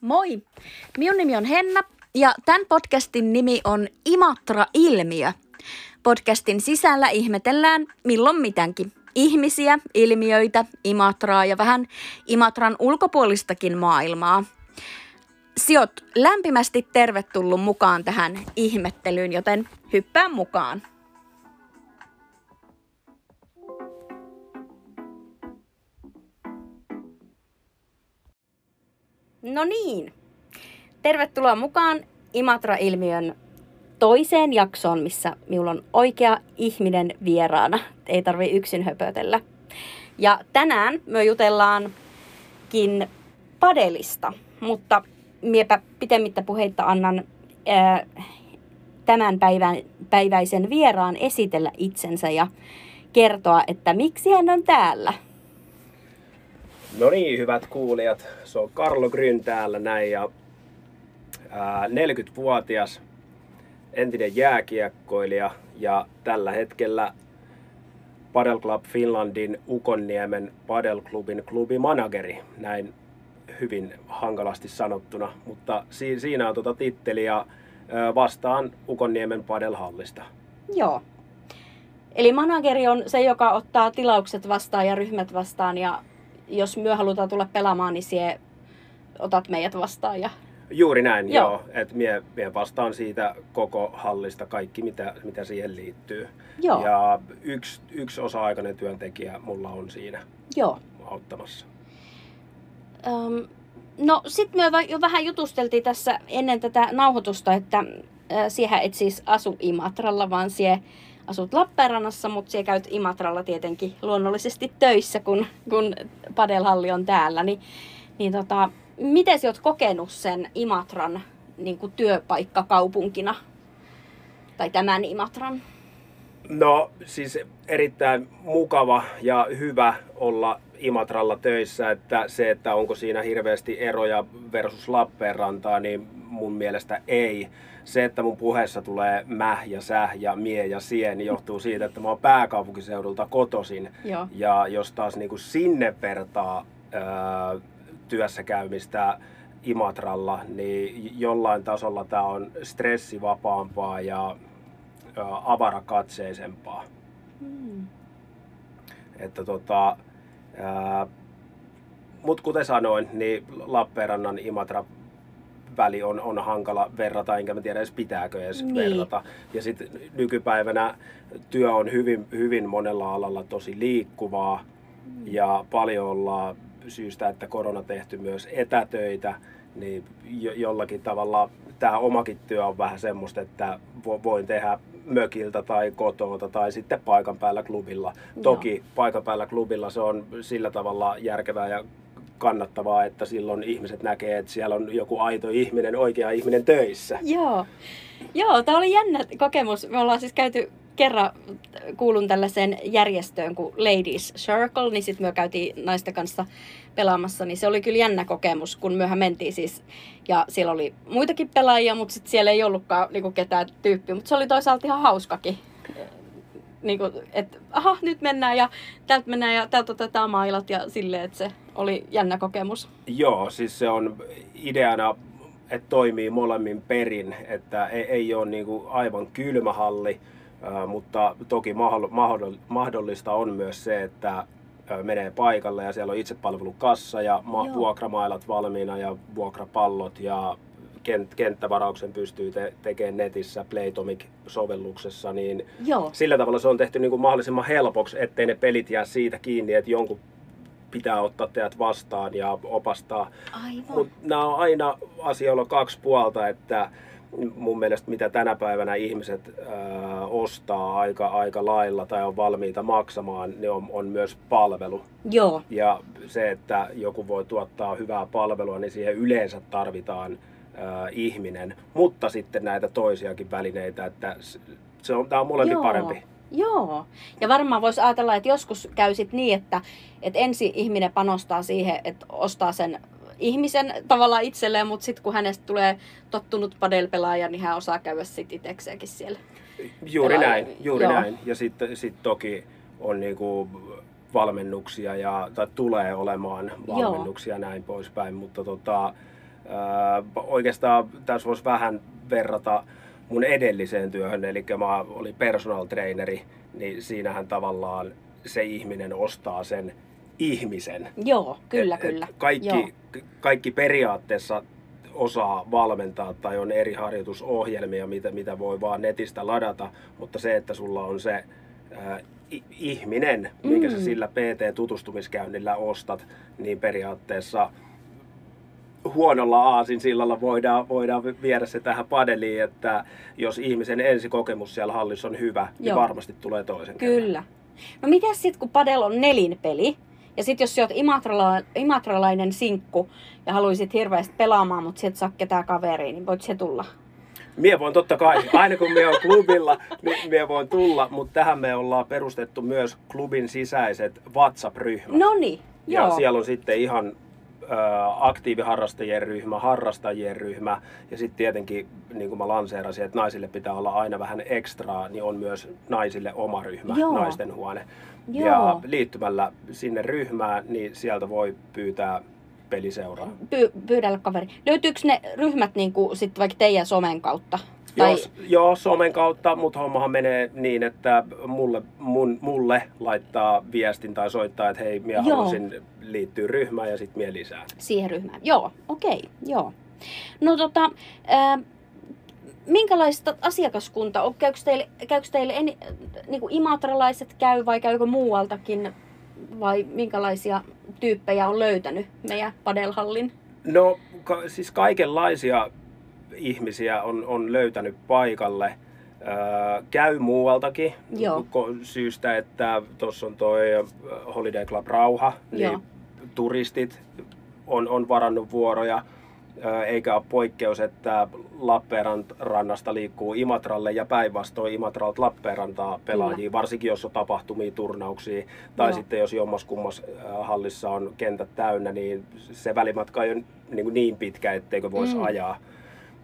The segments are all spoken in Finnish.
Moi! Minun nimi on Henna ja tämän podcastin nimi on Imatra-ilmiö. Podcastin sisällä ihmetellään milloin mitänkin. Ihmisiä, ilmiöitä, Imatraa ja vähän Imatran ulkopuolistakin maailmaa. Siot lämpimästi tervetullut mukaan tähän ihmettelyyn, joten hyppää mukaan. No niin, tervetuloa mukaan Imatra-ilmiön toiseen jaksoon, missä minulla on oikea ihminen vieraana. Ei tarvi yksin höpötellä. Ja tänään me jutellaankin padelista, mutta miepä pitemmittä puheitta annan ää, tämän päivän, päiväisen vieraan esitellä itsensä ja kertoa, että miksi hän on täällä. No niin, hyvät kuulijat. Se on Karlo Gryn täällä näin ja ää, 40-vuotias entinen jääkiekkoilija ja tällä hetkellä Padel Club Finlandin Ukonniemen Padel Clubin klubimanageri, näin hyvin hankalasti sanottuna, mutta si- siinä on tuota titteli ja vastaan Ukonniemen Padelhallista. Joo. Eli manageri on se, joka ottaa tilaukset vastaan ja ryhmät vastaan ja jos myö halutaan tulla pelaamaan, niin sie otat meidät vastaan. Ja... Juuri näin, Joo. joo. Et mie, mie vastaan siitä koko hallista kaikki, mitä, mitä siihen liittyy. Joo. Ja yksi, yksi osa-aikainen työntekijä mulla on siinä Joo. auttamassa. Öm, no sit me jo vähän jutusteltiin tässä ennen tätä nauhoitusta, että äh, siihen et siis asu Imatralla, vaan sie asut Lappeenrannassa, mutta sie käyt Imatralla tietenkin luonnollisesti töissä, kun, kun padelhalli on täällä. Niin, niin tota, miten sä oot kokenut sen Imatran niin kuin työpaikkakaupunkina? Tai tämän Imatran? No siis erittäin mukava ja hyvä olla Imatralla töissä, että se, että onko siinä hirveästi eroja versus Lappeenrantaa, niin mun mielestä ei. Se, että mun puheessa tulee mäh ja säh ja mie ja sie, niin johtuu siitä, että mä oon pääkaupunkiseudulta kotosin. Joo. Ja jos taas niin kuin sinne vertaa ää, työssä käymistä Imatralla, niin jollain tasolla tämä on stressivapaampaa ja ää, avarakatseisempaa. Mm. Että tota, ää, mut kuten sanoin, niin Lappeenrannan Imatra väli on, on hankala verrata, enkä mä tiedä edes pitääkö edes Niin. verrata. Ja sitten nykypäivänä työ on hyvin, hyvin monella alalla tosi liikkuvaa ja paljon ollaan syystä, että korona tehty myös etätöitä, niin jo, jollakin tavalla tämä omakin työ on vähän semmoista, että vo- voin tehdä mökiltä tai kotota tai sitten paikan päällä klubilla. Toki paikan päällä klubilla se on sillä tavalla järkevää ja kannattavaa, että silloin ihmiset näkee, että siellä on joku aito ihminen, oikea ihminen töissä. Joo. Joo, tämä oli jännä kokemus. Me ollaan siis käyty kerran, kuulun tällaiseen järjestöön kuin Ladies Circle, niin sitten me käytiin naisten kanssa pelaamassa, niin se oli kyllä jännä kokemus, kun myöhän mentiin siis, ja siellä oli muitakin pelaajia, mutta sitten siellä ei ollutkaan niinku ketään tyyppiä, mutta se oli toisaalta ihan hauskakin. Niin kuin, että aha, nyt mennään ja täältä mennään ja täältä otetaan mailat ja silleen, että se oli jännä kokemus. Joo, siis se on ideana, että toimii molemmin perin, että ei, ei ole niin kuin aivan kylmä halli, mutta toki mahdoll- mahdoll- mahdollista on myös se, että menee paikalle ja siellä on itsepalvelukassa ja ma- Joo. vuokramailat valmiina ja vuokrapallot ja kent- kenttävarauksen pystyy te- tekemään netissä Playtomic-sovelluksessa, niin Joo, sillä tavalla se on tehty niin kuin mahdollisimman helpoksi, ettei ne pelit jää siitä kiinni, että jonkun pitää ottaa teidät vastaan ja opastaa. Mutta nämä on aina asioilla kaksi puolta, että mun mielestä mitä tänä päivänä ihmiset ää, ostaa aika, aika lailla tai on valmiita maksamaan, niin on, on myös palvelu. Joo, Ja se, että joku voi tuottaa hyvää palvelua, niin siihen yleensä tarvitaan ää, ihminen, mutta sitten näitä toisiakin välineitä, että se on, tämä on molempi Joo. parempi. Joo. Ja varmaan voisi ajatella, että joskus käy sit niin, että, että ensin ihminen panostaa siihen, että ostaa sen ihmisen tavallaan itselleen, mutta sitten kun hänestä tulee tottunut padelpelaaja, niin hän osaa käydä sitten itsekseenkin siellä. Juuri Pelaa- näin, juuri joo. näin. Ja sitten sit toki on niinku valmennuksia ja, tai tulee olemaan valmennuksia ja näin poispäin, mutta tota, Ää, oikeastaan tässä voisi vähän verrata mun edelliseen työhön, eli mä olin personal traineri, niin siinähän tavallaan se ihminen ostaa sen ihmisen. Joo, kyllä, et, kyllä. Et kaikki, Joo. kaikki periaatteessa osaa valmentaa tai on eri harjoitusohjelmia, mitä, mitä voi vaan netistä ladata, mutta se, että sulla on se äh, ihminen, minkä mm. sä sillä PT-tutustumiskäynnillä ostat, niin periaatteessa huonolla aasin sillalla voidaan, voidaan viedä se tähän padeliin, että jos ihmisen ensikokemus siellä hallissa on hyvä, niin Joo. niin varmasti tulee toisen Kyllä. Kerran. No miten sitten, kun padel on nelinpeli, ja sitten jos sä oot imatrala, imatralainen sinkku ja haluaisit hirveästi pelaamaan, mutta sieltä saa ketään kaveri, niin voit se tulla? Mie voin totta kai, aina kun me on klubilla, niin mie voin tulla, mutta tähän me ollaan perustettu myös klubin sisäiset WhatsApp-ryhmät. No niin, joo. Ja siellä on sitten ihan aktiiviharrastajien ryhmä, harrastajien ryhmä ja sitten tietenkin, niin kuin mä lanseerasin, että naisille pitää olla aina vähän ekstraa, niin on myös naisille oma ryhmä, Joo. naisten huone. Joo. Ja liittymällä sinne ryhmään, niin sieltä voi pyytää peliseuraa. Py- pyydellä kaveri. Löytyykö ne ryhmät niin kuin, sit vaikka teidän somen kautta? Tai... Joo, joo, somen kautta, mutta hommahan menee niin, että mulle, mun, mulle laittaa viestin tai soittaa, että hei, minä haluaisin liittyä ryhmään ja sitten minä lisää. Siihen ryhmään, joo, okei, okay, joo. No tota, äh, minkälaista asiakaskunta on? Käykö teille, käykö teille en, niin kuin imatralaiset käy vai käykö muualtakin? Vai minkälaisia tyyppejä on löytänyt meidän padelhallin? No ka- siis kaikenlaisia ihmisiä on, on löytänyt paikalle. Öö, käy muualtakin Joo. syystä, että tuossa on toi Holiday Club Rauha, niin Joo. turistit on, on varannut vuoroja eikä ole poikkeus, että Lappeenrannasta liikkuu Imatralle ja päinvastoin Imatralta Lappeenrantaa pelaajia, Kyllä. varsinkin jos on tapahtumia, turnauksia, tai Joo. sitten jos jommas kummas hallissa on kentät täynnä, niin se välimatka ei ole niin, niin pitkä, etteikö voisi mm. ajaa.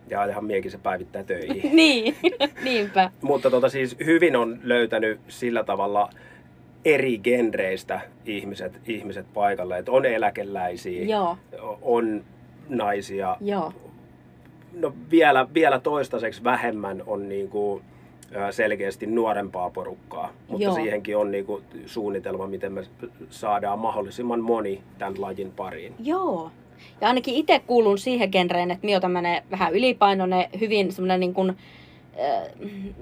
Ja ihan miekin se päivittää töihin. niin, niinpä. Mutta tota, siis hyvin on löytänyt sillä tavalla eri genreistä ihmiset, ihmiset paikalle. Että on eläkeläisiä, Joo. on naisia. Joo. No vielä, vielä toistaiseksi vähemmän on niin kuin selkeästi nuorempaa porukkaa, mutta Joo. siihenkin on niin kuin suunnitelma, miten me saadaan mahdollisimman moni tämän lajin pariin. Joo. Ja ainakin itse kuulun siihen genreen, että minä olen vähän ylipainoinen, hyvin semmoinen niin kuin, äh,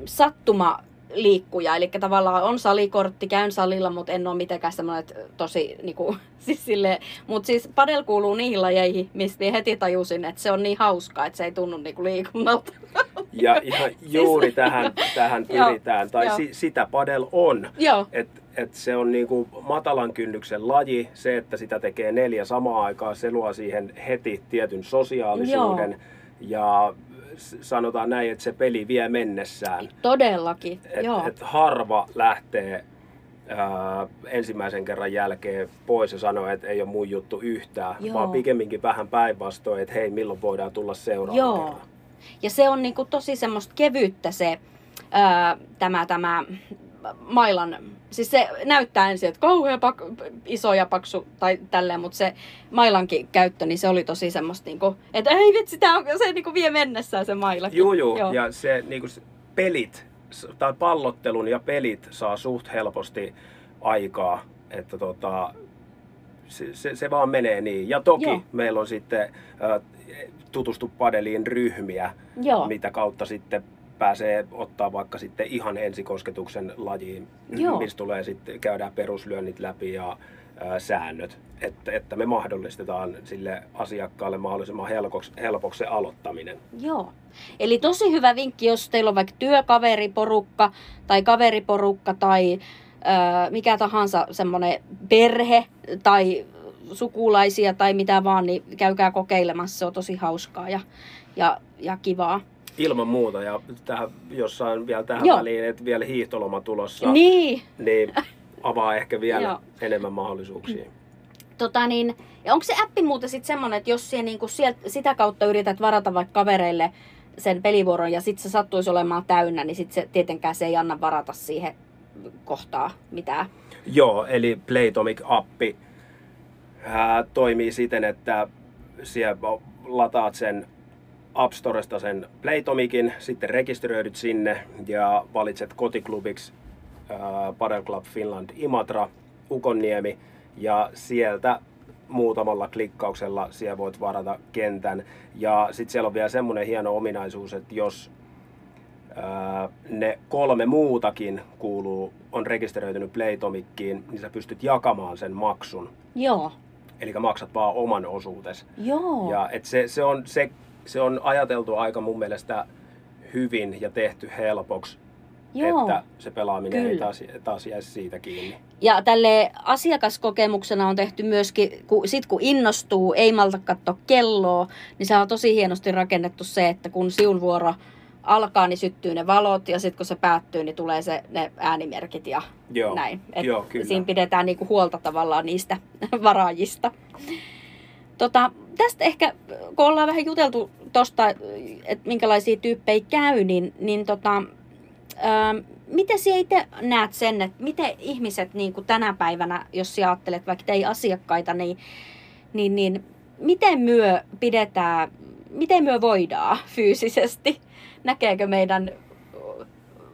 sattuma liikkuja. Eli tavallaan on salikortti, käyn salilla, mutta en ole mitenkään semmoinen tosi, niinku, siis sille, mutta siis padel kuuluu niihin lajeihin, mistä heti tajusin, että se on niin hauskaa, että se ei tunnu niinku liikunnalta. Ja, ja juuri siis, tähän, tähän pyritään, tai si, sitä padel on. Että et se on niinku matalan kynnyksen laji, se, että sitä tekee neljä samaan aikaan, se luo siihen heti tietyn sosiaalisuuden. Joo. Ja sanotaan näin, että se peli vie mennessään. Todellakin, et, joo. Et harva lähtee ää, ensimmäisen kerran jälkeen pois ja sanoo, että ei ole mun juttu yhtään, joo. vaan pikemminkin vähän päinvastoin, että hei, milloin voidaan tulla seuraavaan joo. kerran. Ja se on niinku tosi semmoista kevyttä se, ää, tämä, tämä mailan, siis se näyttää ensin, että kauhean pak, iso ja paksu tai tälleen, mutta se mailankin käyttö, niin se oli tosi semmoista, niinku, että ei vitsi, tää on, se niinku vie mennessään se maila. Joo, joo, joo. ja se niinku, pelit, tai pallottelun ja pelit saa suht helposti aikaa, että tota, se, se, se vaan menee niin. Ja toki Joo. meillä on sitten ä, tutustu padeliin ryhmiä, Joo. mitä kautta sitten pääsee ottaa vaikka sitten ihan ensikosketuksen lajiin, Joo. missä tulee sitten, käydään peruslyönnit läpi ja ää, säännöt, että, että me mahdollistetaan sille asiakkaalle mahdollisimman helpoksi, helpoksi se aloittaminen. Joo. Eli tosi hyvä vinkki, jos teillä on vaikka työkaveriporukka tai kaveriporukka tai ää, mikä tahansa semmoinen perhe tai sukulaisia tai mitä vaan, niin käykää kokeilemassa. Se on tosi hauskaa ja, ja, ja kivaa. Ilman muuta, ja tähän, jossain vielä tähän Joo. väliin, että vielä hiihtoloma tulossa, niin, niin avaa ehkä vielä Joo. enemmän mahdollisuuksia. Tota niin, ja onko se appi muuten sitten semmoinen, että jos siellä, niinku sieltä, sitä kautta yrität varata vaikka kavereille sen pelivuoron ja sitten se sattuisi olemaan täynnä, niin sitten se tietenkään se ei anna varata siihen kohtaa mitään. Joo, eli Playtomic-appi ää, toimii siten, että siellä lataat sen App Storesta sen Playtomikin, sitten rekisteröidyt sinne ja valitset kotiklubiksi äh, Padel Club Finland Imatra, Ukonniemi ja sieltä muutamalla klikkauksella siellä voit varata kentän. Ja sitten siellä on vielä semmoinen hieno ominaisuus, että jos ää, ne kolme muutakin kuuluu, on rekisteröitynyt Playtomikkiin, niin sä pystyt jakamaan sen maksun. Joo. Eli maksat vaan oman osuutes. Joo. Ja et se, se, on, se, se on ajateltu aika mun mielestä hyvin ja tehty helpoksi, Joo. että se pelaaminen ei Kyllä. taas, taas jäisi siitä kiinni. Ja tälle asiakaskokemuksena on tehty myöskin, kun, sit kun innostuu, ei malta katsoa kelloa, niin se on tosi hienosti rakennettu se, että kun siun vuoro alkaa, niin syttyy ne valot ja sitten kun se päättyy, niin tulee se, ne äänimerkit ja Joo, näin. Et joo, kyllä. Siinä pidetään niinku huolta tavallaan niistä varaajista. Tota, tästä ehkä, kun ollaan vähän juteltu tuosta, että minkälaisia tyyppejä käy, niin, niin tota, ää, miten sinä itse näet sen, että miten ihmiset niin kuin tänä päivänä, jos sinä ajattelet vaikka ei asiakkaita, niin, niin, niin miten myö pidetään, miten myö voidaan fyysisesti? Näkeekö meidän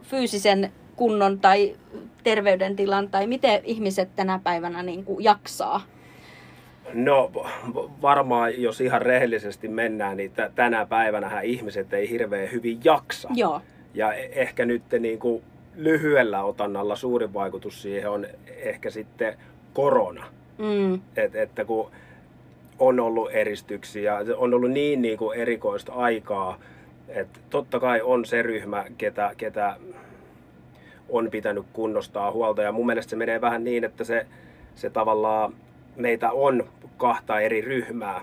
fyysisen kunnon tai terveydentilan tai miten ihmiset tänä päivänä niin kuin jaksaa? No varmaan, jos ihan rehellisesti mennään, niin t- tänä päivänä ihmiset ei hirveän hyvin jaksa. Joo, Ja e- ehkä nyt niin kuin lyhyellä otannalla suurin vaikutus siihen on ehkä sitten korona. mm, Et, että kun on ollut eristyksiä, on ollut niin, niin kuin erikoista aikaa, että totta kai on se ryhmä, ketä, ketä on pitänyt kunnostaa huolta. Ja mun mielestä se menee vähän niin, että se, se tavallaan meitä on kahta eri ryhmää.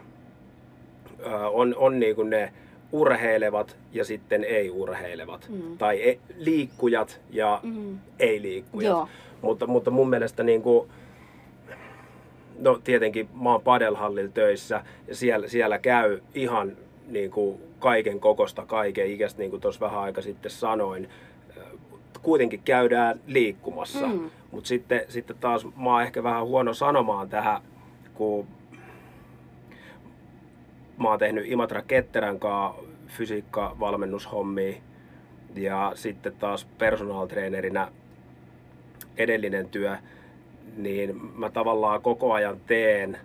On on niin kuin ne urheilevat ja sitten ei-urheilevat. Mm. Tai e- liikkujat ja mm, ei-liikkujat. joo, Mutta, mutta mun mielestä niin kuin, no tietenkin mä oon padelhallilla töissä ja siellä, siellä käy ihan niin kuin kaiken kokosta, kaiken ikäistä, niin kuin tuossa vähän aika sitten sanoin. Kuitenkin käydään liikkumassa. Mm. Mutta sitten, sitten taas mä oon ehkä vähän huono sanomaan tähän, kun mä oon tehnyt Imatra Ketterän kanssa fysiikkavalmennushommia ja sitten taas personal trainerina edellinen työ, niin mä tavallaan koko ajan teen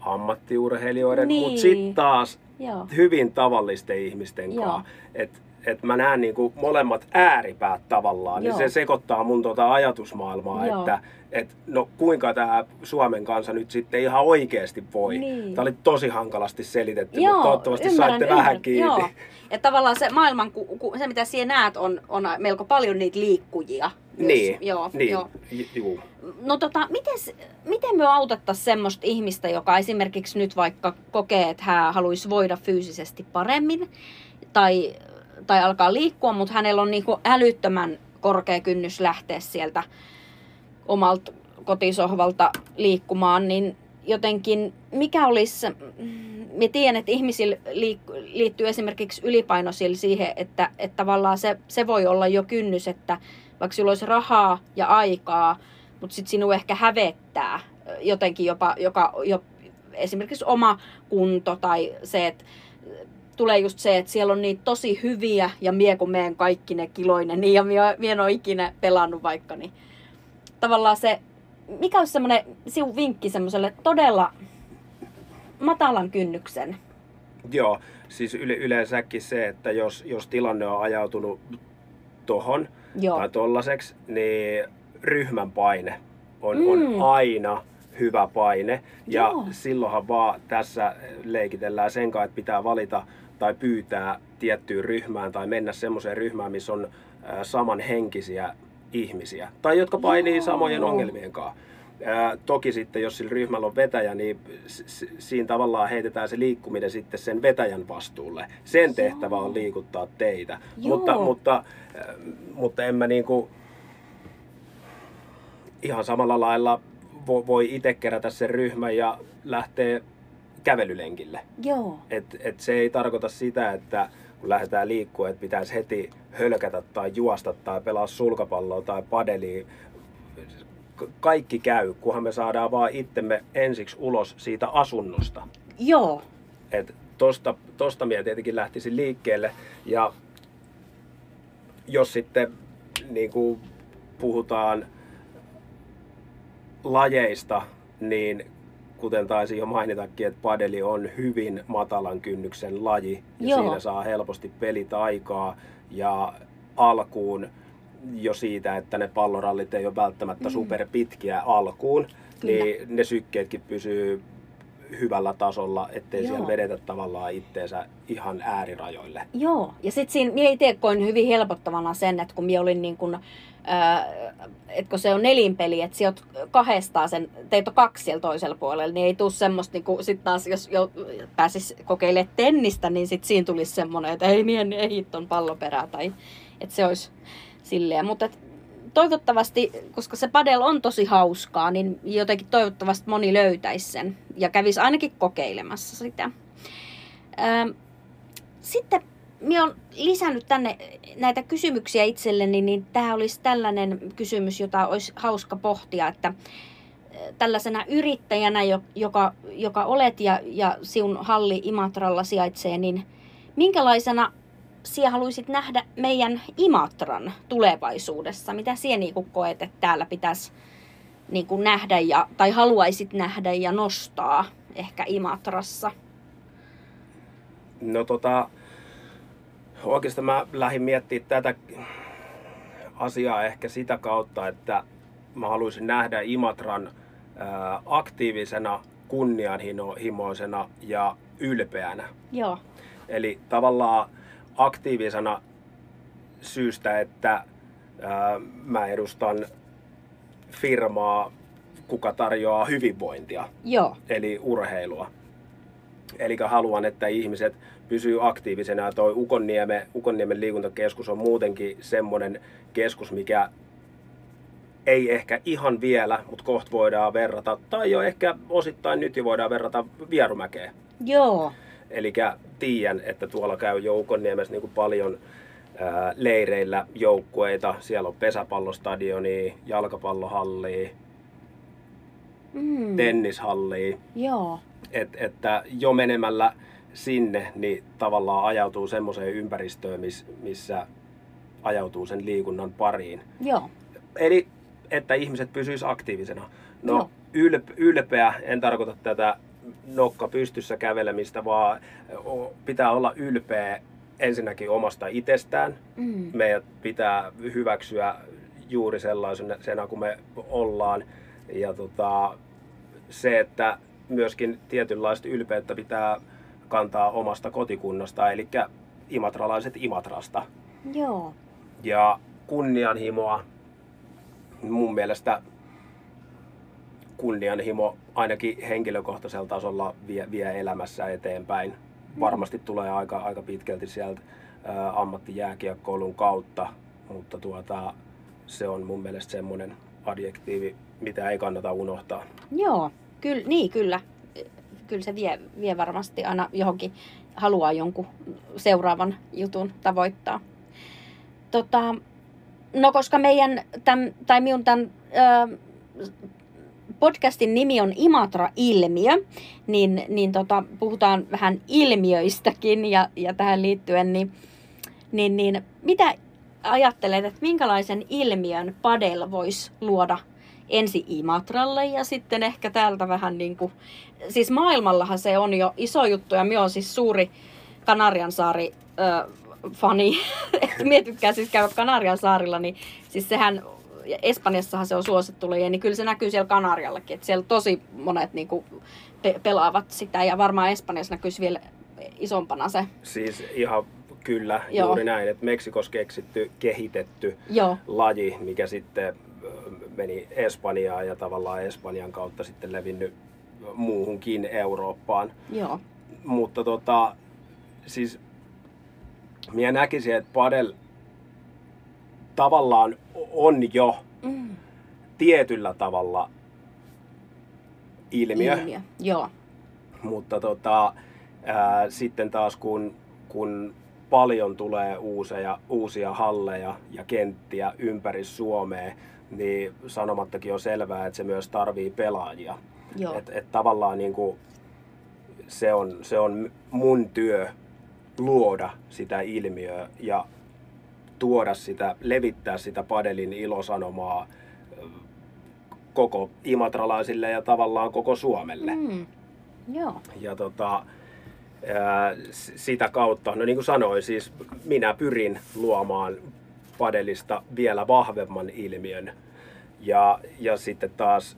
ammattiurheilijoiden, Niin. mutta sitten taas joo, hyvin tavallisten ihmisten Joo. kanssa. Et, et mä näen niinku molemmat ääripäät tavallaan, niin Joo. se sekoittaa mun tota ajatusmaailmaa, Joo. että et, no kuinka tämä Suomen kansa nyt sitten ihan oikeasti voi. Niin. Tämä oli tosi hankalasti selitetty, Joo, mutta toivottavasti ymmärrän, saitte ymmärrän, vähän kiinni. Joo. Ja tavallaan se maailman, ku, ku, se mitä siellä näet, on, on melko paljon niitä liikkujia. myös. Niin, Joo, niin. joo. Juu. No tota, miten, miten me autettaisiin semmoista ihmistä, joka esimerkiksi nyt vaikka kokee, että hän haluaisi voida fyysisesti paremmin tai, tai alkaa liikkua, mutta hänellä on niinku älyttömän korkea kynnys lähteä sieltä omalta kotisohvalta liikkumaan, niin jotenkin mikä olisi, mä tiedän, että ihmisillä liittyy esimerkiksi ylipainoisilla siihen, että, että tavallaan se, se voi olla jo kynnys, että vaikka sulla olisi rahaa ja aikaa, mutta sitten sinua ehkä hävettää jotenkin jopa, joka, jo, esimerkiksi oma kunto tai se, että tulee just se, että siellä on niitä tosi hyviä ja mie kun meen kaikki ne kiloinen, niin ja mie, mie en ole ikinä pelannut vaikka, niin tavallaan se, mikä olisi semmoinen siun vinkki semmoiselle todella matalan kynnyksen? Joo, siis yle, yleensäkin se, että jos, jos tilanne on ajautunut tohon Joo. tai tollaseksi, niin ryhmän paine on, Mm. on aina hyvä paine. Ja Joo. silloinhan vaan tässä leikitellään sen kanssa, että pitää valita tai pyytää tiettyyn ryhmään tai mennä semmoiseen ryhmään, missä on samanhenkisiä ihmisiä. Tai jotka painii Joo. samojen ongelmien kanssa. Ää, toki sitten, jos sillä ryhmällä on vetäjä, niin siinä tavallaan heitetään se liikkuminen sitten sen vetäjän vastuulle. Sen tehtävä on liikuttaa teitä. Joo. Mutta, mutta, äh, mutta en mä niinku ihan samalla lailla vo- voi itse kerätä sen ryhmän ja lähteä kävelylenkille. Joo. Et, et se ei tarkoita sitä, että kun lähdetään liikkua, että pitäisi heti hölkätä tai juosta tai pelaa sulkapalloa tai padelia kaikki käy, kunhan me saadaan vaan itsemme ensiksi ulos siitä asunnosta. Joo. Et tosta, tosta minä tietenkin lähtisin liikkeelle. Ja jos sitten niin kuin puhutaan lajeista, niin kuten taisin jo mainitakin, että padeli on hyvin matalan kynnyksen laji. Ja Joo. siinä saa helposti pelit aikaa ja alkuun jo siitä, että ne pallorallit ei ole välttämättä Mm. super pitkiä alkuun, Kyllä. niin ne sykkeetkin pysyy hyvällä tasolla, ettei Joo. siellä vedetä tavallaan itteensä ihan äärirajoille. Joo, ja sitten siinä minä itse koin hyvin helpottavana sen, että kun minä olin niin kuin, ää, että kun se on nelinpeli, että sinä oot kahdestaan sen, teitä on kaksi siellä toisella puolella, niin ei tule semmoista, niin kuin, sit taas jos jo, pääsis kokeilemaan tennistä, niin sit siinä tulisi semmoinen, että ei niin, ei ton palloperää, tai että se olisi silleen, mutta et, toivottavasti, koska se padel on tosi hauskaa, niin jotenkin toivottavasti moni löytäisi sen ja kävisi ainakin kokeilemassa sitä. Ähm, sitten minä olen lisännyt tänne näitä kysymyksiä itselleni, niin tämä olisi tällainen kysymys, jota olisi hauska pohtia, että äh, tällaisena yrittäjänä, jo- joka, joka olet ja, ja sinun halli Imatralla sijaitsee, niin minkälaisena sinä haluaisit nähdä meidän Imatran tulevaisuudessa? Mitä sinä niin koet, että täällä pitäisi niin kuin nähdä ja, tai haluaisit nähdä ja nostaa ehkä Imatrassa? No tota, oikeastaan mä lähdin miettimään tätä asiaa ehkä sitä kautta, että mä haluaisin nähdä Imatran ää, aktiivisena, kunnianhimoisena ja ylpeänä. Joo, Eli tavallaan aktiivisena syystä, että ää, mä edustan firmaa, kuka tarjoaa hyvinvointia joo, eli urheilua. Eli haluan, että ihmiset pysyy aktiivisena. Ja toi Ukonnieme, Ukonniemen liikuntakeskus on muutenkin semmoinen keskus, mikä ei ehkä ihan vielä, mutta kohta voidaan verrata, tai jo ehkä osittain nyt jo voidaan verrata Vierumäkeen. joo, Eli tiedän, että tuolla käy jo Ukonniemessä niin paljon ää, leireillä joukkueita. Siellä on pesäpallostadioni, jalkapallohalli, mm, tennishalli. joo, Et, että jo menemällä sinne, niin tavallaan ajautuu semmoiseen ympäristöön, miss, missä ajautuu sen liikunnan pariin. joo, Eli että ihmiset pysyisivät aktiivisena. No Joo. ylp, ylpeä, en tarkoita tätä nokka pystyssä kävelemistä, vaan pitää olla ylpeä ensinnäkin omasta itsestään. mm, Meidät pitää hyväksyä juuri sellaisena kuin me ollaan. Ja tota, se, että myöskin tietynlaista ylpeyttä pitää kantaa omasta kotikunnasta, eli imatralaiset Imatrasta. joo, Ja kunnianhimoa, mun mielestä kunnianhimo ainakin henkilökohtaisella tasolla vie, vie elämässä eteenpäin. Varmasti tulee aika, aika pitkälti sieltä ä, ammattijääkiekkoilun kautta, mutta tuota, se on mun mielestä semmoinen adjektiivi, mitä ei kannata unohtaa. joo, kyllä, niin kyllä. Kyllä se vie, vie varmasti aina johonkin, haluaa jonkun seuraavan jutun tavoittaa. Tota, no koska meidän, tämän, tai minun tämän ö, podcastin nimi on Imatra-ilmiö, niin, niin tota, puhutaan vähän ilmiöistäkin ja, ja tähän liittyen, niin, niin, niin mitä ajattelet, että minkälaisen ilmiön padel voisi luoda ensi Imatralle ja sitten ehkä täältä vähän niin kuin, siis maailmallahan se on jo iso juttu ja minä olen siis suuri Kanariansaari ö, fani, tykkään siis käydä Kanarian saarilla, niin siis sehän, Espanjassahan se on suosittu laji, niin kyllä se näkyy siellä Kanariallakin, että siellä tosi monet niin kuin, pe- pelaavat sitä ja varmaan Espanjassa näkyisi vielä isompana se. Siis ihan kyllä, Joo. Juuri näin, että Meksikossa keksitty, kehitetty Joo, laji, mikä sitten meni Espanjaan ja tavallaan Espanjan kautta sitten levinnyt muuhunkin Eurooppaan. joo, Mutta tota, siis minä näkisin, että padel tavallaan on jo mm, tietyllä tavalla ilmiö, ilmiö. Joo, mutta tota, ää, sitten taas kun, kun paljon tulee uusia, uusia halleja ja kenttiä ympäri Suomea, niin sanomattakin on selvää, että se myös tarvii pelaajia. Joo. Et, et tavallaan niin kuin se, on, se on mun työ luoda sitä ilmiöä ja tuoda sitä, levittää sitä padelin ilosanomaa koko imatralaisille ja tavallaan koko Suomelle. Mm. Joo. Ja tota, ää, sitä kautta, no niin kuin sanoin, siis minä pyrin luomaan padelista vielä vahvemman ilmiön. Ja, ja sitten taas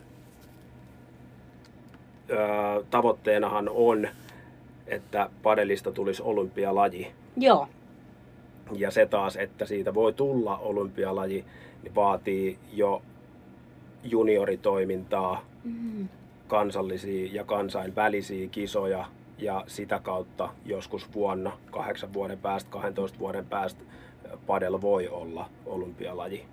ää, tavoitteenahan on, että padelista tulisi olympialaji. Joo. Ja se taas, että siitä voi tulla olympialaji, niin vaatii jo junioritoimintaa, Mm. kansallisia ja kansainvälisiä kisoja ja sitä kautta joskus vuonna, kahdeksan vuoden päästä, 12 vuoden päästä padel voi olla olympialaji.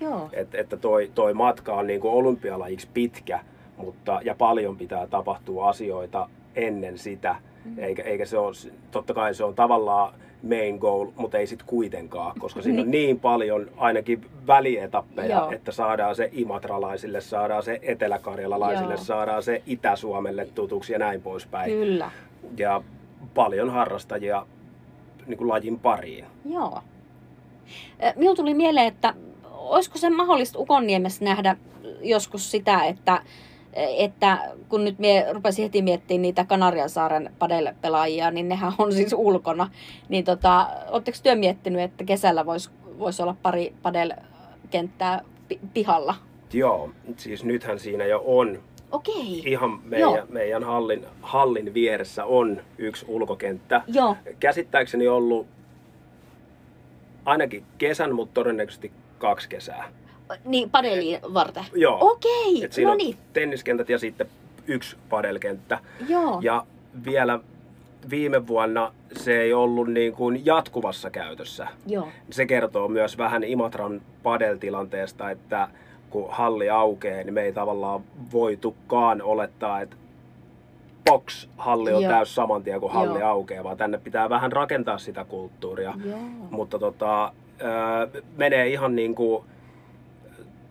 Joo. Et, että toi, toi matka on niin kuin olympialajiksi pitkä, mutta ja paljon pitää tapahtua asioita ennen sitä, eikä, eikä se ole, totta kai se on tavallaan main goal, mutta ei sit kuitenkaan, koska siinä on niin paljon ainakin välietappeja, Joo. että saadaan se imatralaisille, saadaan se eteläkarjalalaisille, Joo. saadaan se Itä-Suomelle tutuksi ja näin poispäin. Kyllä. Ja paljon harrastajia niin kuin lajin pariin. Joo. Minulla tuli mieleen, että olisiko se mahdollista Ukonniemessä nähdä joskus sitä, että, että kun nyt mie rupesin heti miettimään niitä Kanariansaaren padel-pelaajia, niin nehän on siis ulkona. Niin tota, oletteko työ miettinyt, että kesällä voisi vois olla pari padel-kenttää pi- pihalla? Joo, siis nythän siinä jo on Okei. ihan Joo. meidän, meidän hallin, hallin vieressä on yksi ulkokenttä. Joo. Käsittääkseni ollut ainakin kesän, mutta todennäköisesti kaksi kesää. Niin, padeliin varten. Joo. Okei, siinä no niin. tenniskentät ja sitten yksi padelkenttä. Joo. Ja vielä viime vuonna se ei ollut niin kuin jatkuvassa käytössä. Joo. Se kertoo myös vähän Imatran padeltilanteesta, että kun halli aukeaa, niin me ei tavallaan voitukaan olettaa, että box halli on Joo. täys saman tien, kun halli Joo. aukeaa, vaan tänne pitää vähän rakentaa sitä kulttuuria. Joo. Mutta tota, ö, menee ihan niin kuin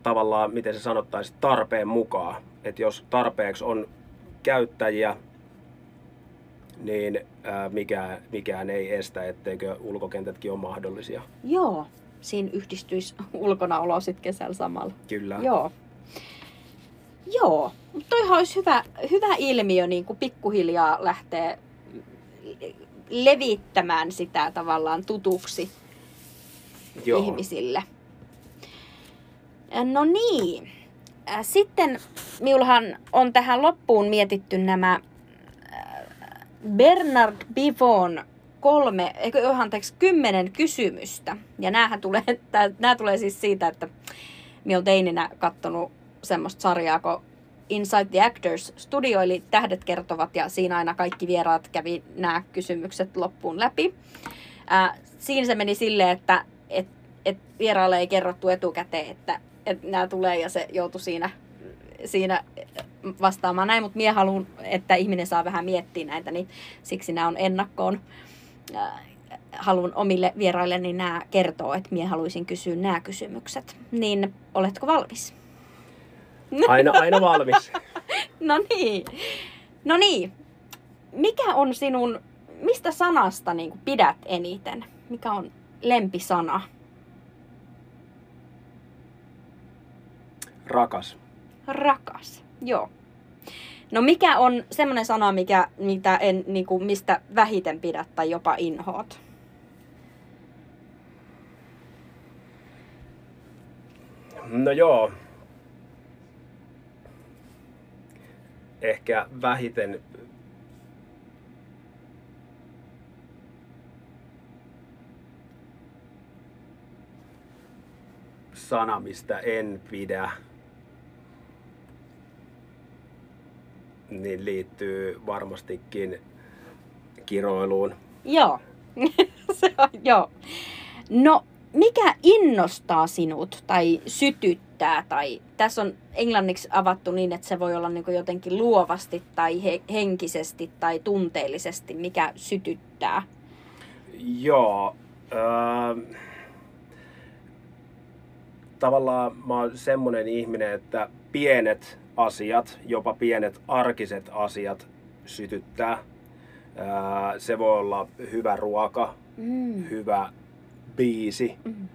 tavallaan, miten se sanottaisi, tarpeen mukaan. Että jos tarpeeksi on käyttäjiä, niin ö, mikään, mikään ei estä, etteikö ulkokentätkin ole mahdollisia. Joo. Siinä yhdistyisi ulkonaolo sitten kesällä samalla. Kyllä. Joo. Joo, mutta toihan olisi hyvä, hyvä ilmiö niin kuin pikkuhiljaa lähtee levittämään sitä tavallaan tutuksi Joo. ihmisille. No niin. Äh, Sitten minullahan on tähän loppuun mietitty nämä äh, Bernard Bivon kolme, eikö anteeksi, kymmenen kysymystä. Ja näähän tulee, tää, nää tulee siis siitä, että minä olen teininä kattonut semmoista sarjaa kuin Inside the Actors Studio, eli Tähdet kertovat, ja siinä aina kaikki vieraat kävi nämä kysymykset loppuun läpi. Ää, siinä se meni silleen, että et, et vieraalle ei kerrottu etukäteen, että et nämä tulee, ja se joutui siinä, siinä vastaamaan näin, mutta minä haluan, että ihminen saa vähän miettiä näitä, niin siksi nämä on ennakkoon. Haluan omille vieraille, niin nämä kertoo, että minä haluaisin kysyä nämä kysymykset. Niin oletko valmis? Aina, aina valmis. No niin. No niin. Mikä on sinun, mistä sanasta niin pidät eniten? Mikä on lempisana? Rakas. Rakas. Joo. No mikä on semmoinen sana, mikä, mitä en, niin kuin, mistä vähiten pidät tai jopa inhoat? No joo. Ehkä vähiten sana, mistä en pidä, niin liittyy varmastikin kiroiluun. Joo. Se on, joo. No, mikä innostaa sinut tai sytyttää? Tai tässä on englanniksi avattu niin, että se voi olla niin jotenkin luovasti tai he, henkisesti tai tunteellisesti. Mikä sytyttää? Joo. Öö, tavallaan mä oon semmonen ihminen, että pienet asiat, jopa pienet arkiset asiat sytyttää. Ää, se voi olla hyvä ruoka, Mm. hyvä biisi, Mm.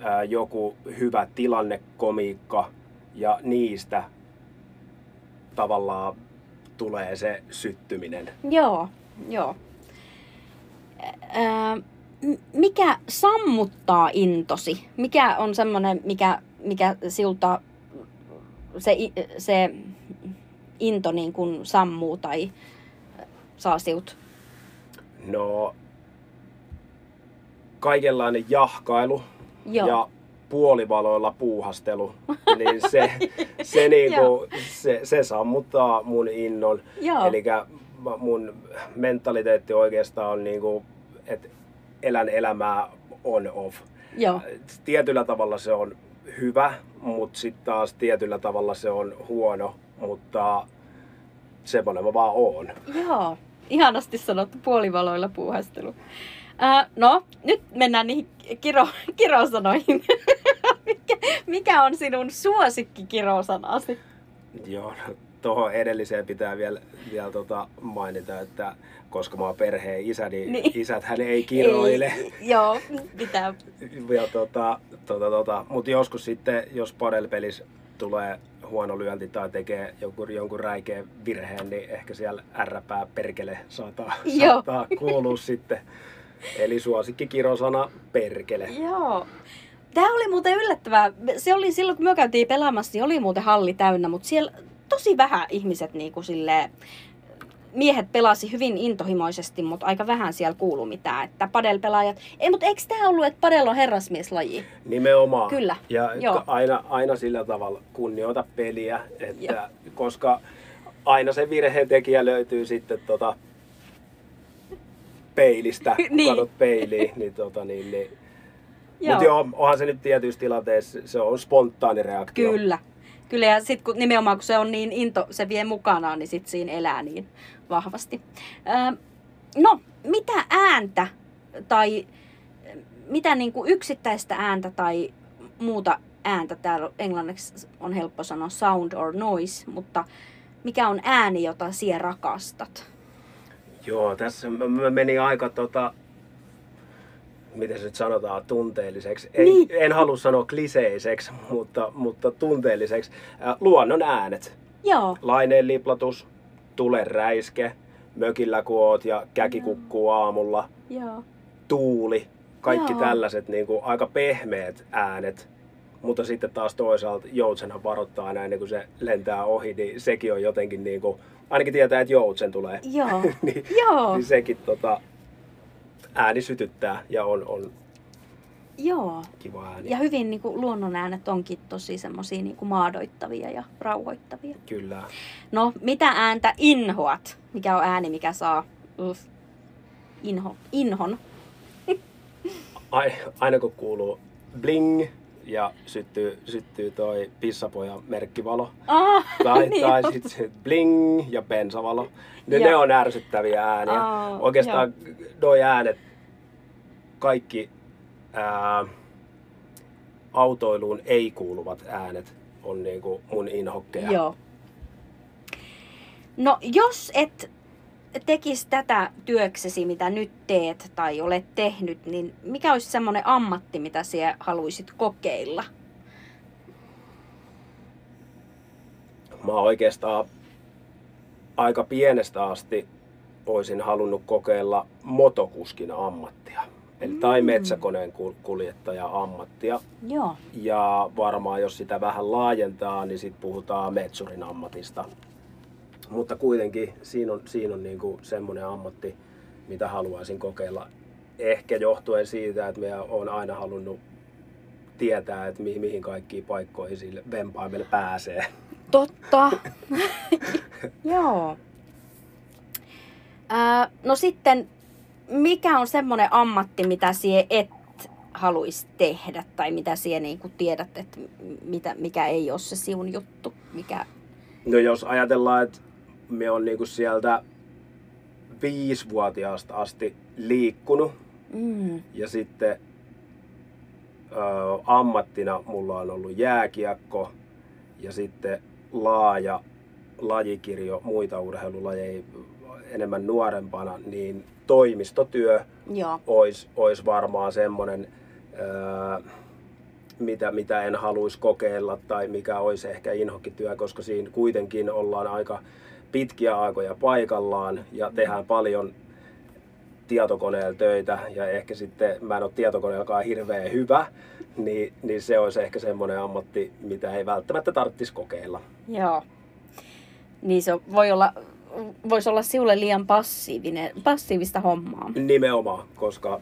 ää, joku hyvä tilannekomiikka ja niistä tavallaan tulee se syttyminen. Joo, joo. Ää, m- mikä sammuttaa intosi? Mikä on semmoinen, mikä, mikä siltä se, se into niin kuin sammuu tai saa siut? No, kaikenlainen jahkailu Joo. ja puolivaloilla puuhastelu, niin se, se, niinku, se, se sammuttaa mun innon. Eli mun mentaliteetti oikeastaan on niinku, että elän elämää on off. Joo. Tietyllä tavalla se on hyvä, mutta sitten taas tietyllä tavalla se on huono, mutta semmoinen mä vaan oon. Joo. Ihanasti sanottu puolivaloilla puuhastelu. Ää, no, nyt mennään niihin kiro, kirosanoihin. mikä, mikä on sinun suosikki kirosanasi? Joo, no, tuohon edelliseen pitää vielä, vielä tota mainita, että koska mä oon perheen isä, niin, Niin. isät hän ei kiroile. Ei, joo, pitää. Ja tota, tota, tota, Mutta joskus sitten, jos padelpelissä tulee huono lyönti tai tekee jonkun, jonkun räikeän virheen, niin ehkä siellä ärräpää perkele saattaa, Joo. saattaa kuulua sitten. Eli suosikki kirosana perkele. Joo. Tämä oli muuten yllättävää. Se oli silloin, kun me käytiin pelaamassa, niin oli muuten halli täynnä, mutta siellä tosi vähän ihmiset niin kuin silleen, miehet pelasi hyvin intohimoisesti, mutta aika vähän siellä kuulu mitään. Että padelpelaajat, ei, mutta eikö tämä ollut, että padel on herrasmieslaji? Nimenomaan. Kyllä, Ja joo. aina, aina sillä tavalla kunnioita peliä, Joo. että, koska aina se virheen tekijä löytyy sitten tota peilistä, kun Niin. katsot peiliin. Niin, tota, niin, niin. Mutta joo, onhan se nyt tietyissä tilanteissa, se on spontaani reaktio. Kyllä. Kyllä, ja sitten kun nimenomaan kun se on niin into, se vie mukanaan, niin sitten siinä elää niin vahvasti. Öö, no, mitä ääntä tai mitä niin kuin yksittäistä ääntä tai muuta ääntä, täällä englanniksi on helppo sanoa sound or noise, mutta mikä on ääni, jota sinä rakastat? Joo, tässä menin aika tota, miten se nyt sanotaan, tunteelliseksi. Ei, Niin. En halua sanoa kliseiseksi, mutta, mutta tunteelliseksi. Äh, luonnon äänet. Joo, laineen liplatus, tulen räiske, mökillä kun oot ja käki kukkuu aamulla, joo, tuuli, kaikki Joo. tällaiset niin kuin, aika pehmeät äänet. Mutta sitten taas toisaalta joutsenhan varoittaa aina ennen kuin se lentää ohi, niin sekin on jotenkin niin kuin, ainakin tietää, että joutsen tulee. joo, niin, joo, niin sekin tota, ääni sytyttää ja on, on joo. kiva ääni. Ja hyvin niin kuin, luonnon äänet onkin tosi semmoisia niin kuin maadoittavia ja rauhoittavia. Kyllä. No, mitä ääntä inhoat? Mikä on ääni, mikä saa uff, inho, inhon? Ai- Aina kun kuuluu bling ja syttyy, syttyy toi pissapojan merkkivalo, Ah, Tai, niin tai sitten bling ja bensavalo. Ne, Joo. ne on ärsyttäviä ääniä. Aa, Oikeastaan noi äänet, kaikki ää, autoiluun ei kuuluvat äänet on niinku mun inhokkeja. Joo. No, jos et tekisi tätä työksesi, mitä nyt teet tai olet tehnyt, niin mikä olisi semmoinen ammatti, mitä sinä haluaisit kokeilla? Mä oikeastaan aika pienestä asti olisin halunnut kokeilla motokuskin ammattia. Eli tai Mm. metsäkoneen kul- kuljettaja ammattia. Joo. Ja varmaan jos sitä vähän laajentaa, niin sitten puhutaan metsurin ammatista. Mutta kuitenkin siinä on, siinä on niinku semmoinen ammatti, mitä haluaisin kokeilla. Ehkä johtuen siitä, että me on aina halunnut tietää, että mihin, mihin kaikkiin paikkoihin sille vempaimelle pääsee. Totta. Joo. Ää, no sitten, mikä on semmoinen ammatti, mitä sie et haluaisi tehdä, tai mitä sie niinku tiedät, että mitä, mikä ei ole se siun juttu, mikä... No jos ajatellaan, että me on niinku sieltä viisivuotiaasta asti liikkunut Mm, ja sitten ammattina mulla on ollut jääkiekko ja sitten laaja lajikirjo muita urheilulajeja enemmän nuorempana, niin toimistotyö olisi, olisi varmaan semmoinen, mitä, mitä en haluaisi kokeilla tai mikä olisi ehkä inhokkityö, koska siinä kuitenkin ollaan aika pitkiä aikoja paikallaan ja tehdään paljon tietokoneella töitä ja ehkä sitten mä en ole tietokoneellakaan hirveän hyvä, niin, niin se olisi ehkä semmoinen ammatti, mitä ei välttämättä tarvitsisi kokeilla. Joo. Niin se voi olla, voisi olla sinulle liian passiivinen, passiivista hommaa. Nimenomaan, koska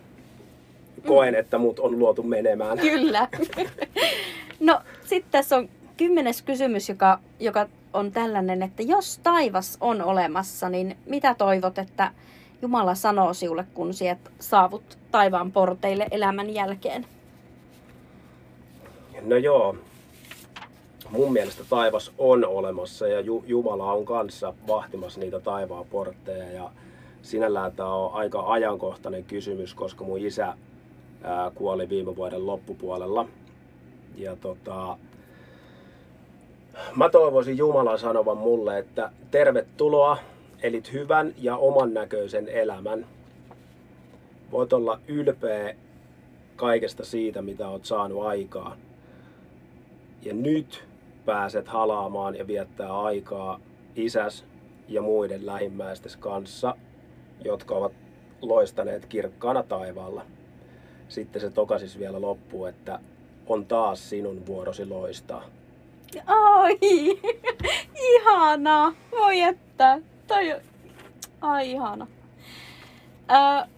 koen, mm. että mut on luotu menemään. Kyllä. no sitten tässä on kymmenes kysymys, joka, joka on tällainen, että jos taivas on olemassa, niin mitä toivot, että Jumala sanoo sinulle, kun sieltä saavut taivaan porteille elämän jälkeen? No joo, mun mielestä taivas on olemassa ja Jumala on kanssa vahtimassa niitä taivaan portteja ja sinällään tämä on aika ajankohtainen kysymys, koska mun isä kuoli viime vuoden loppupuolella. Ja tota, mä toivoisin Jumalan sanovan mulle, että tervetuloa, elit hyvän ja oman näköisen elämän. Voit olla ylpeä kaikesta siitä, mitä oot saanut aikaa. Ja nyt pääset halaamaan ja viettää aikaa isäs ja muiden lähimmäistes kanssa, jotka ovat loistaneet kirkkaana taivaalla. Sitten se tokasis vielä loppu, että on taas sinun vuorosi loistaa. Ai, ihana. Voi että. Toi, ai ihana. Ö,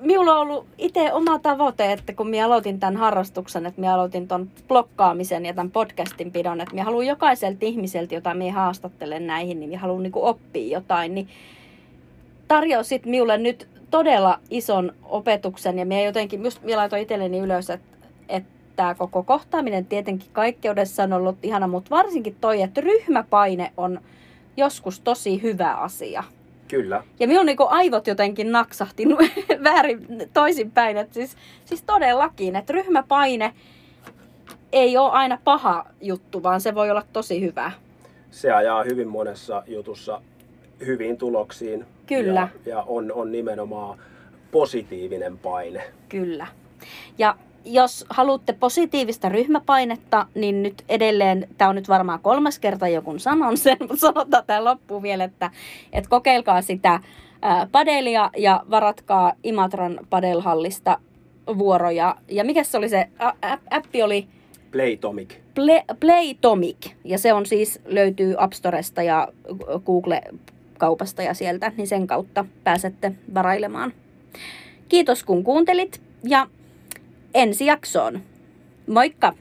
minulla on ollut itse oma tavoite, että kun minä aloitin tämän harrastuksen, että minä aloitin ton blokkaamisen ja tämän podcastin pidon, että minä haluan jokaiselta ihmiseltä, jota minä haastattelen näihin, niin minä haluan niin oppia jotain, niin tarjosit minulle nyt todella ison opetuksen ja minä jotenkin, just minä laitoin itselleni ylös, että, että tämä koko kohtaaminen tietenkin kaikkeudessa on ollut ihana, mutta varsinkin toi, että ryhmäpaine on joskus tosi hyvä asia. Kyllä. Ja minun niin aivot jotenkin naksahti väärin toisinpäin. Että siis, siis todellakin, että ryhmäpaine ei ole aina paha juttu, vaan se voi olla tosi hyvä. Se ajaa hyvin monessa jutussa hyviin tuloksiin. Kyllä. Ja, ja on, on nimenomaan positiivinen paine. Kyllä. Ja jos haluatte positiivista ryhmäpainetta, niin nyt edelleen, tämä on nyt varmaan kolmas kerta joku sanon sen, mutta sanotaan tämä loppuun vielä, että, että kokeilkaa sitä ää, padelia ja varatkaa Imatran padelhallista vuoroja. Ja mikä se oli se appi oli? Playtomic. Play, Playtomic. Ja se on siis, löytyy App Storesta ja Google-kaupasta ja sieltä, niin sen kautta pääsette varailemaan. Kiitos kun kuuntelit ja ensi jaksoon. Moikka!